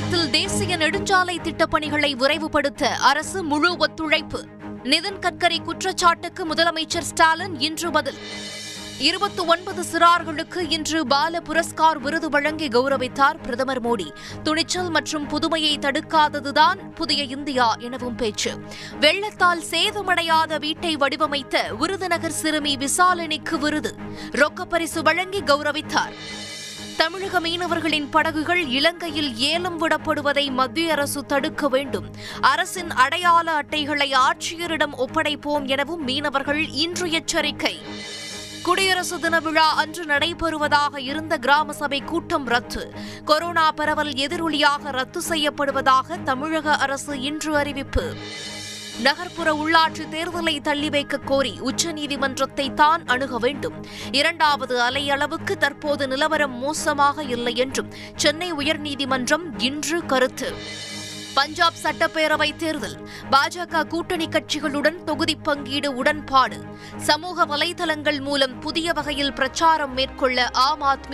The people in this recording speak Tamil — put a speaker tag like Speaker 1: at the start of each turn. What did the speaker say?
Speaker 1: தமிழகத்தில் தேசிய நெடுஞ்சாலை திட்டப்பணிகளை விரைவுபடுத்த அரசு முழு ஒத்துழைப்பு. நிதின் கட்கரி குற்றச்சாட்டுக்கு முதலமைச்சர் ஸ்டாலின் இன்று பதில். இருபத்தி ஒன்பது சிறார்களுக்கு இன்று பால புரஸ்கார் விருது வழங்கி கௌரவித்தார் பிரதமர் மோடி. துணிச்சல் மற்றும் புதுமையை தடுக்காததுதான் புதிய இந்தியா எனவும் பேச்சு. வெள்ளத்தால் சேதமடையாத வீட்டை வடிவமைத்த விருதுநகர் சிறுமி விசாலினிக்கு விருது. ரொக்கப்பரிசு வழங்கி கௌரவித்தார். தமிழக மீனவர்களின் படகுகள் இலங்கையில் ஏலம் விடப்படுவதை மத்திய அரசு தடுக்க வேண்டும். அரசின் அடையாள அட்டைகளை ஆட்சியரிடம் ஒப்படைப்போம் எனவும் மீனவர்கள் இன்று எச்சரிக்கை. குடியரசு தின விழா அன்று நடைபெறுவதாக இருந்த கிராம சபை கூட்டம் ரத்து. கொரோனா பரவல் எதிரொலியாக ரத்து செய்யப்படுவதாக தமிழக அரசு இன்று அறிவிப்பு. நகர்ப்புற உள்ளாட்சி தேர்தலை தள்ளி வைக்க கோரி உச்சநீதிமன்றத்தை தான் அணுக வேண்டும். இரண்டாவது அலை அளவுக்கு தற்போது நிலவரம் மோசமாக இல்லை என்றும் சென்னை உயர்நீதிமன்றம் இன்று கருத்து. பஞ்சாப் சட்டப்பேரவை தேர்தல் பாஜக கூட்டணி கட்சிகளுடன் தொகுதி பங்கீடு உடன்பாடு. சமூக வலைதளங்கள் மூலம் புதிய வகையில் பிரச்சாரம் மேற்கொள்ள ஆம் ஆத்மி